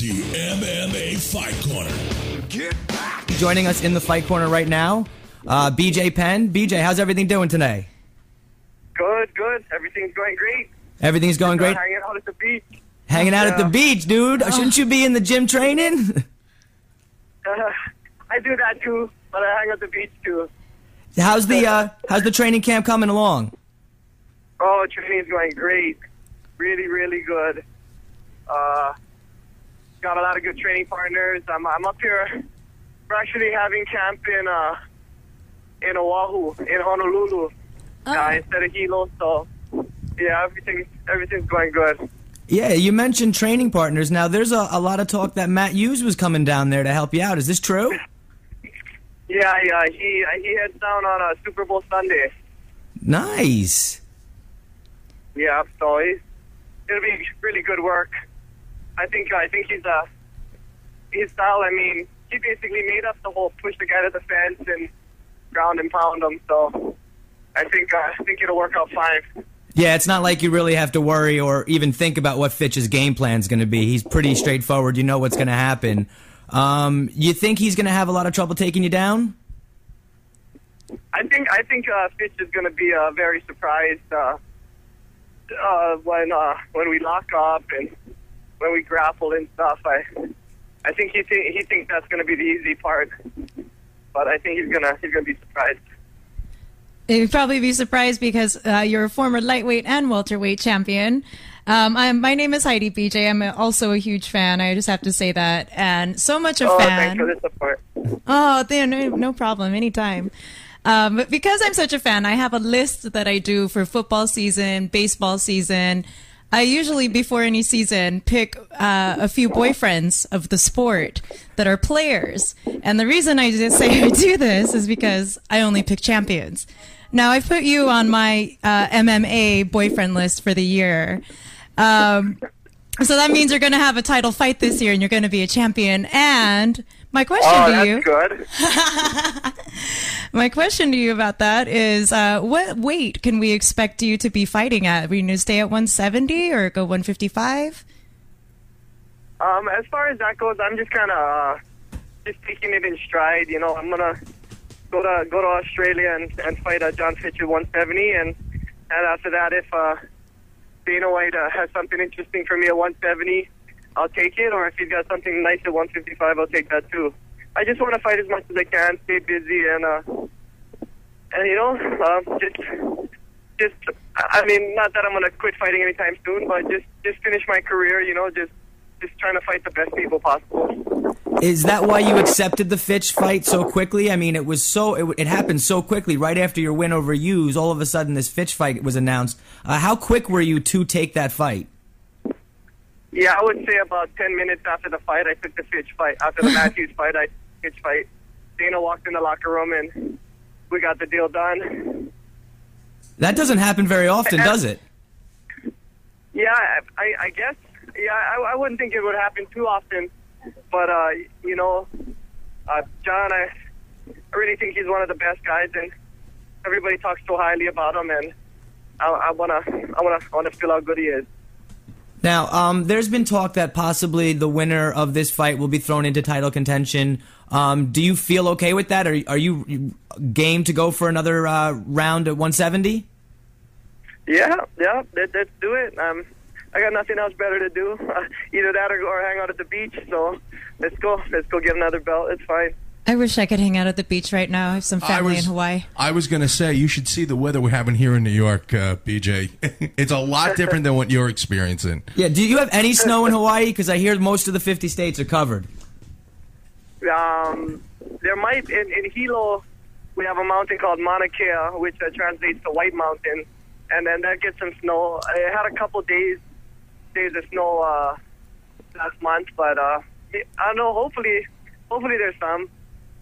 The MMA Fight Corner. Joining us in the fight corner right now, uh, BJ Penn. BJ, how's everything doing today? Good, good. Everything's going great. Everything's going great. Hanging out at the beach. Hanging out at the beach, dude. Shouldn't you be in the gym training? Uh, I do that too, but I hang at the beach too. how's the uh, how's the training camp coming along? Oh, the training's going great. Really, really good. Uh, got a lot of good training partners. I'm, I'm up here. We're actually having camp in uh, in Oahu, in Honolulu, uh, instead of Hilo. So, yeah, everything everything's going good. Yeah, you mentioned training partners. Now, there's a, a lot of talk that Matt Hughes was coming down there to help you out. Is this true? Yeah, yeah. He uh, he heads down on a Super Bowl Sunday. Nice. Yeah, so he's, it'll be really good work. I think I think he's uh his style. I mean, he basically made up the whole push the guy to the fence and ground and pound him. So I think uh, I think it'll work out fine. Yeah, it's not like you really have to worry or even think about what Fitch's game plan's going to be. He's pretty straightforward. You know what's going to happen. Um, you think he's going to have a lot of trouble taking you down? I think I think uh, Fitch is going to be uh, very surprised uh, uh, when uh, when we lock up and when we grapple and stuff. I I think he think he thinks that's going to be the easy part, but I think he's gonna he's gonna be surprised. You'd probably be surprised because uh, you're a former lightweight and welterweight champion. Um, I'm, my name is Heidi BJ. I'm also a huge fan. I just have to say that, and so much a oh, fan. thanks for the support. Oh, no, no problem, anytime. Um, but because I'm such a fan, I have a list that I do for football season, baseball season. I usually, before any season, pick uh, a few boyfriends of the sport that are players. And the reason I just say I do this is because I only pick champions. Now, I've put you on my uh, MMA boyfriend list for the year. Um, so that means you're going to have a title fight this year and you're going to be a champion. And my question Oh, to that's you. good. My question to you about that is, uh, what weight can we expect you to be fighting at? Are we going to stay at 170 or go 155? Um, as far as that goes, I'm just kind of uh, just taking it in stride. You know, I'm gonna go to go to Australia and, and fight uh, Jon Fitch at 170, and and after that, if uh, Dana White uh, has something interesting for me at 170, I'll take it. Or if he's got something nice at 155, I'll take that too. I just want to fight as much as I can, stay busy, and uh, and you know, um, just just I mean, not that I'm gonna quit fighting anytime soon, but just just finish my career. You know, just just trying to fight the best people possible. Is that why you accepted the Fitch fight so quickly? I mean, it was so it, it happened so quickly right after your win over Hughes. All of a sudden, this Fitch fight was announced. Uh, how quick were you to take that fight? Yeah, I would say about ten minutes after the fight, I took the Fitch fight. After the Matt Hughes fight, I took the Fitch fight. Dana walked in the locker room and we got the deal done. That doesn't happen very often, does it? Yeah, I, I, I guess. Yeah, I, I wouldn't think it would happen too often, but uh, you know, uh, John, I, I really think he's one of the best guys, and everybody talks so highly about him, and I, I wanna, I wanna, I wanna feel how good he is. Now, um, there's been talk that possibly the winner of this fight will be thrown into title contention. Um, do you feel okay with that? Are, are you game to go for another uh, round at 170? Yeah, yeah, let, let's do it. Um, I got nothing else better to do. Uh, either that or, or hang out at the beach. So let's go. Let's go get another belt. It's fine. I wish I could hang out at the beach right now. I have some I family was- in Hawaii. I was going to say, you should see the weather we're having here in New York, uh, BJ. it's a lot different than what you're experiencing. Yeah. Do you have any snow in Hawaii? Because I hear most of the 50 states are covered. Um, there might in, in Hilo, we have a mountain called Mauna Kea, which uh, translates to White Mountain, and then that gets some snow. I had a couple days days of snow uh, last month, but uh, I don't know. Hopefully, hopefully there's some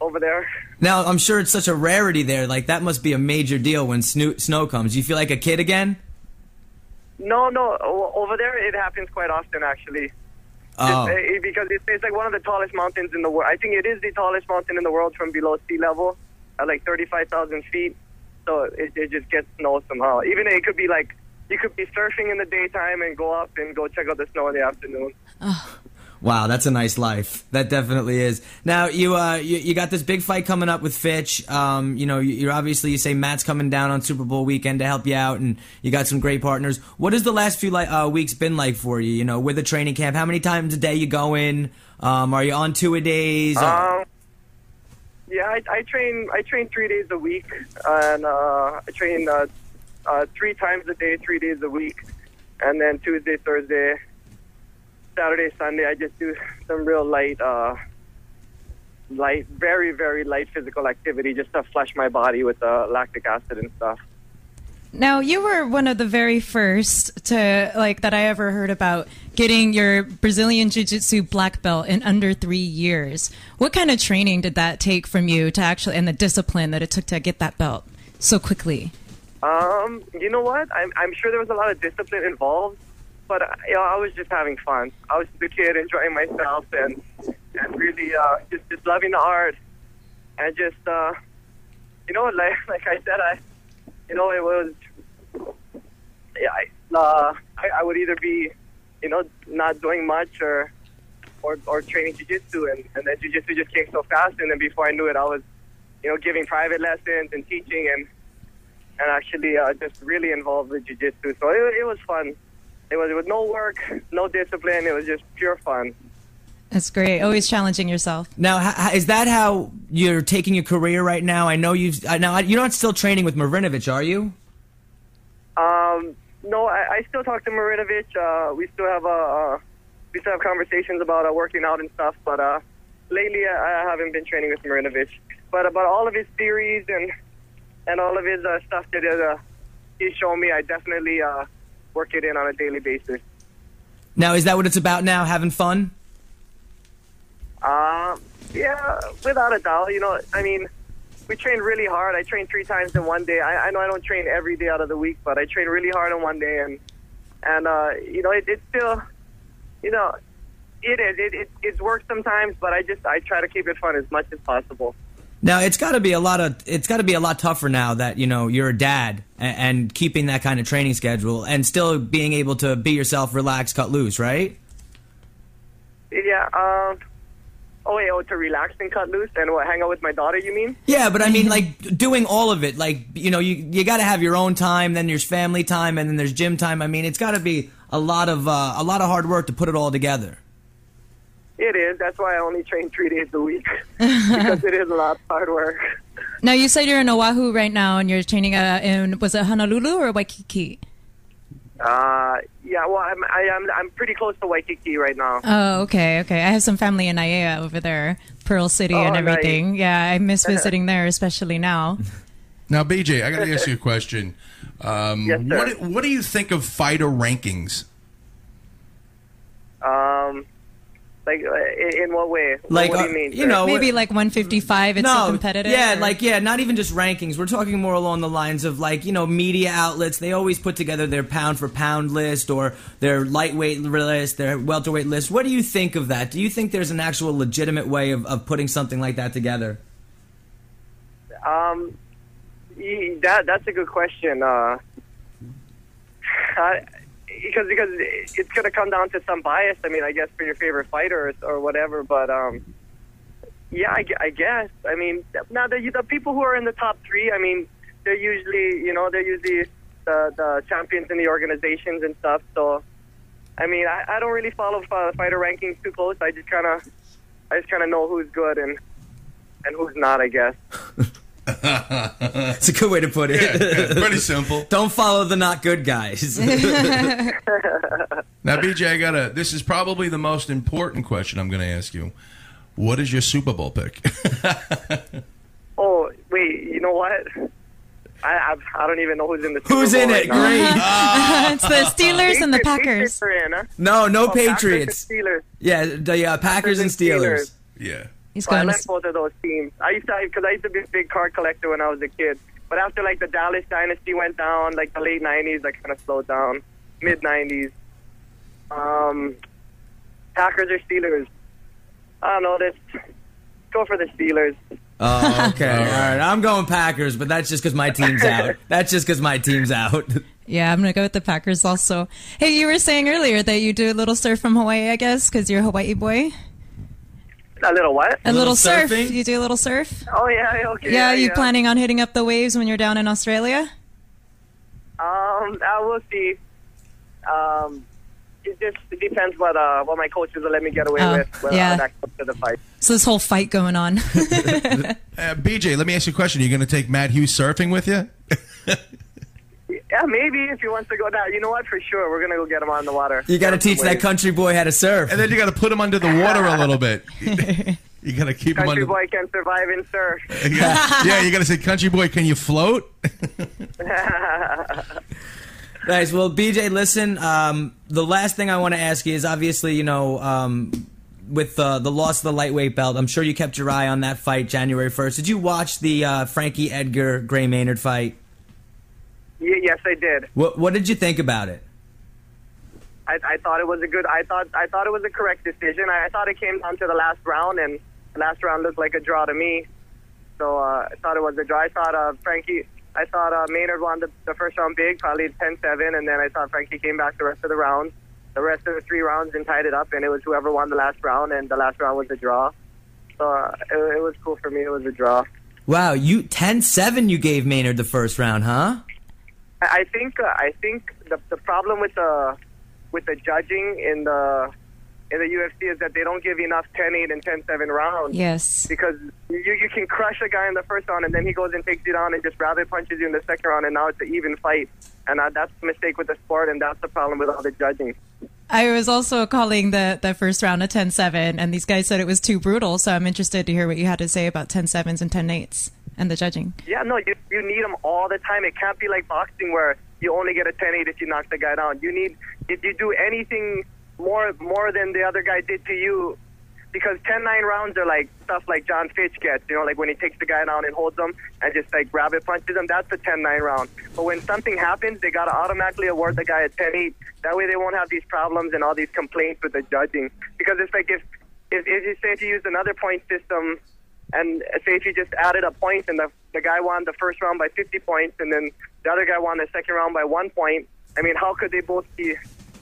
over there. Now, I'm sure it's such a rarity there. Like, that must be a major deal when sno- snow comes. You feel like a kid again? No, no, o- over there it happens quite often actually. Oh. It's, uh, because it's, it's like one of the tallest mountains in the world. I think it is the tallest mountain in the world from below sea level, at like 35,000 feet. So it, it just gets snow somehow. Even it could be like you could be surfing in the daytime and go up and go check out the snow in the afternoon. Wow, that's a nice life. That definitely is. Now you uh you, you got this big fight coming up with Fitch. Um, you know, you- you're obviously you say Matt's coming down on Super Bowl weekend to help you out, and you got some great partners. What has the last few like uh, weeks been like for you? You know, with the training camp, how many times a day you going? Um, are you on two a days? Um, yeah, I, I train. I train three days a week, and uh, I train uh, uh, three times a day, three days a week, and then Tuesday, Thursday, Saturday, Sunday, I just do some real light, uh, light, very, very light physical activity just to flush my body with uh, lactic acid and stuff. Now, you were one of the very first to like that I ever heard about getting your Brazilian Jiu-Jitsu black belt in under 3 years. What kind of training did that take from you to actually and the discipline that it took to get that belt so quickly? Um, you know what? I'm, I'm sure there was a lot of discipline involved, but uh, you know, I was just having fun. I was the kid enjoying myself and and really uh, just just loving the art and just uh, you know, like like I said, I you know it was yeah, I, uh, I I would either be you know not doing much or or or training jujitsu and and then jujitsu just came so fast and then before I knew it, I was you know giving private lessons and teaching and and actually uh, just really involved with jiu-jitsu. So it, it was fun. It was with no work, no discipline. It was just pure fun. That's great. Always challenging yourself. now, h- h- is that how you're taking your career right now? I know you've uh, now you're not still training with Marinovich, are you? Um, no, I, I still talk to Marinovich. Uh, we still have uh, uh, we still have conversations about uh, working out and stuff. But uh, lately, I, I haven't been training with Marinovich. But about all of his theories and and all of his uh, stuff that uh, he's shown me, I definitely uh, work it in on a daily basis. Now, is that what it's about now? Having fun? Um, yeah, without a doubt. You know, I mean, we train really hard. I train three times in one day. I, I know I don't train every day out of the week, but I train really hard on one day, and and uh, you know, it, it's still, you know, it is. It, it it's work sometimes, but I just I try to keep it fun as much as possible. Now it's got to be a lot of it's got to be a lot tougher now that you know you're a dad and, and keeping that kind of training schedule and still being able to be yourself, relax, cut loose, right? Yeah. Um. Oh wait. Oh, to relax and cut loose and what? Hang out with my daughter? You mean? Yeah, but I mean, like doing all of it, like you know, you you got to have your own time, then there's family time, and then there's gym time. I mean, it's got to be a lot of uh, a lot of hard work to put it all together. It is. That's why I only train three days a week because it is a lot of hard work. Now, you said you're in Oahu right now and you're training uh, in was it Honolulu or Waikiki? Uh, yeah. Well, I'm I, I'm I'm pretty close to Waikiki right now. Oh, okay, okay. I have some family in Aiea over there, Pearl City Oh, and nice. everything. Yeah, I miss visiting there, especially now. Now, BJ, I got to ask you a question. Um, Yes, sir. what What do you think of fighter rankings? Um, like uh, in, in what way? Like, what do uh, you mean? you know, Maybe like 155. It's so competitive. Yeah, or- like yeah, not even just rankings. We're talking more along the lines of like you know media outlets. They always put together their pound for pound list or their lightweight list, their welterweight list. What do you think of that? Do you think there's an actual legitimate way of, of putting something like that together? Um, that that's a good question. Uh, I, because because it's going to come down to some bias. I mean, I guess for your favorite fighters or whatever. But um, yeah, I, I guess. I mean, now the the people who are in the top three. I mean, they're usually you know they're usually the the champions in the organizations and stuff. So, I mean, I, I don't really follow uh, fighter rankings too close. I just kind of I just kind of know who's good and and who's not. I guess. It's a good way to put it. Yeah, pretty simple. Don't follow the not good guys. Now, BJ, I got to. This is probably the most important question I'm going to ask you. What is your Super Bowl pick? Oh wait, you know what? I I've, I don't even know who's in the Super Who's Bowl in right it? now. Great. it's the Steelers and the Packers. Patriots in, huh? No, no Oh, Packers and Patriots. Steelers. Yeah, the uh, Packers and Steelers. yeah. He's Well, I going. like both of those teams. I used to because I used to be a big card collector when I was a kid. But after like the Dallas dynasty went down, like the late '90s, I kind of slowed down. Mid '90s. Um, Packers or Steelers? I don't know. This go for the Steelers. Oh, okay. All right. I'm going Packers, but that's just because my team's out. That's just because my team's out. Yeah, I'm gonna go with the Packers also. Hey, you were saying earlier that you do a little surf from Hawaii, I guess, because you're a Hawaii boy. A little what? A little little, surf. surfing? You do a little surf. Oh yeah, okay. Yeah, are you planning on hitting up the waves when you're down in Australia? Um, I will see. Um, it just it depends what uh what my coaches will let me get away Oh, with when yeah. that comes to the fight. So this whole fight going on. Uh, BJ, let me ask you a question. Are you going to take Matt Hughes surfing with you? Yeah, maybe if he wants to go down. You know what? For sure, we're gonna go get him on the water. You got to teach that country boy how to surf. And then you got to put him under the water a little bit. you got to keep him Country boy can survive in surf. yeah, yeah, you got to say, "Country boy, can you float?" Nice. Well, BJ, listen. Um, the last thing I want to ask you is obviously, you know, um, with uh, the loss of the lightweight belt, I'm sure you kept your eye on that fight January 1st. Did you watch the uh, Frankie Edgar Gray Maynard fight? Ye- yes, I did. What What did you think about it? I, I thought it was a good. I thought I thought it was a correct decision. I, I thought it came down to the last round, and the last round looked like a draw to me. So uh, I thought it was a draw. I thought uh, Frankie. I thought uh, Maynard won the, the first round big, probably 10-7, and then I thought Frankie came back the rest of the round, the rest of the three rounds, and tied it up. And it was whoever won the last round, and the last round was a draw. So uh, it, it was cool for me. It was a draw. Wow, you 10-7 you gave Maynard the first round, huh? I think uh, I think the the problem with the with the judging in the in the UFC is that they don't give enough 10-8 and 10-7 rounds. yes. because you you can crush a guy in the first round and then he goes and takes you down and just rabbit punches you in the second round and now it's an even fight and uh, that's the mistake with the sport and that's the problem with all the judging. I was also calling the, the first round a 10-7, and these guys said it was too brutal, so I'm interested to hear what you had to say about 10-7s and 10-8s and the judging. Yeah, no, you you need them all the time. It can't be like boxing where you only get a 10-8 if you knock the guy down. You need if you do anything more more than the other guy did to you. Because 10-9 rounds are like stuff like Jon Fitch gets, you know, like when he takes the guy down and holds him and just like rabbit punches him, that's a 10-9 round. But when something happens, they got to automatically award the guy a 10-8. That way they won't have these problems and all these complaints with the judging. Because it's like if, if, if you say if you use another point system and say if you just added up points and the, the guy won the first round by 50 points and then the other guy won the second round by one point, I mean, how could they both be,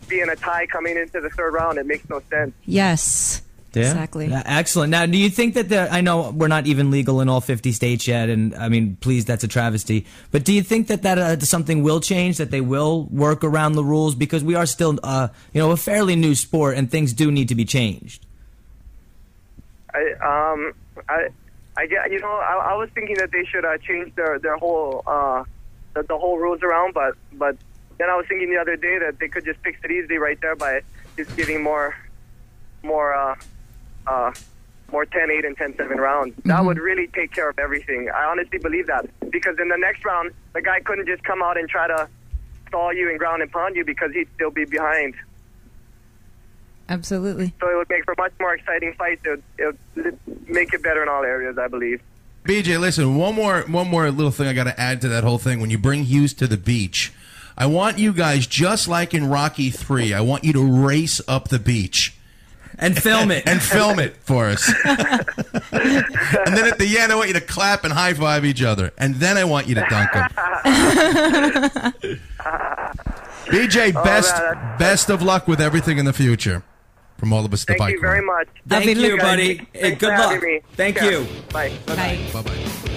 be in a tie coming into the third round? It makes no sense. Yes. Exactly. Yeah, excellent. Now, do you think that the I know we're not even legal in all 50 states yet and I mean, please that's a travesty. But do you think that that uh, something will change that they will work around the rules because we are still uh, you know, a fairly new sport and things do need to be changed. I um I I get you know I, I was thinking that they should uh, change their their whole uh the, the whole rules around, but but then I was thinking the other day that they could just fix it easily right there by just giving more more uh uh more 10-8 and 10-7 rounds. That would really take care of everything. I honestly believe that because in the next round the guy couldn't just come out and try to stall you and ground and pound you because he'd still be behind. Absolutely. So it would make for a much more exciting fight. It would, it would make it better in all areas, I believe. BJ, listen, one more one more little thing I got to add to that whole thing. When you bring Hughes to the beach, I want you guys just like in Rocky 3, I want you to race up the beach And film it. and film it for us. and then at the end I want you to clap and high five each other. And then I want you to dunk them. BJ, oh, best man, best of luck with everything in the future. From all of us, the Thank bike you very much. Thank I'll be you, looking. buddy. Thanks Hey, good luck. Thank Yeah. you. Bye. Bye. Bye bye.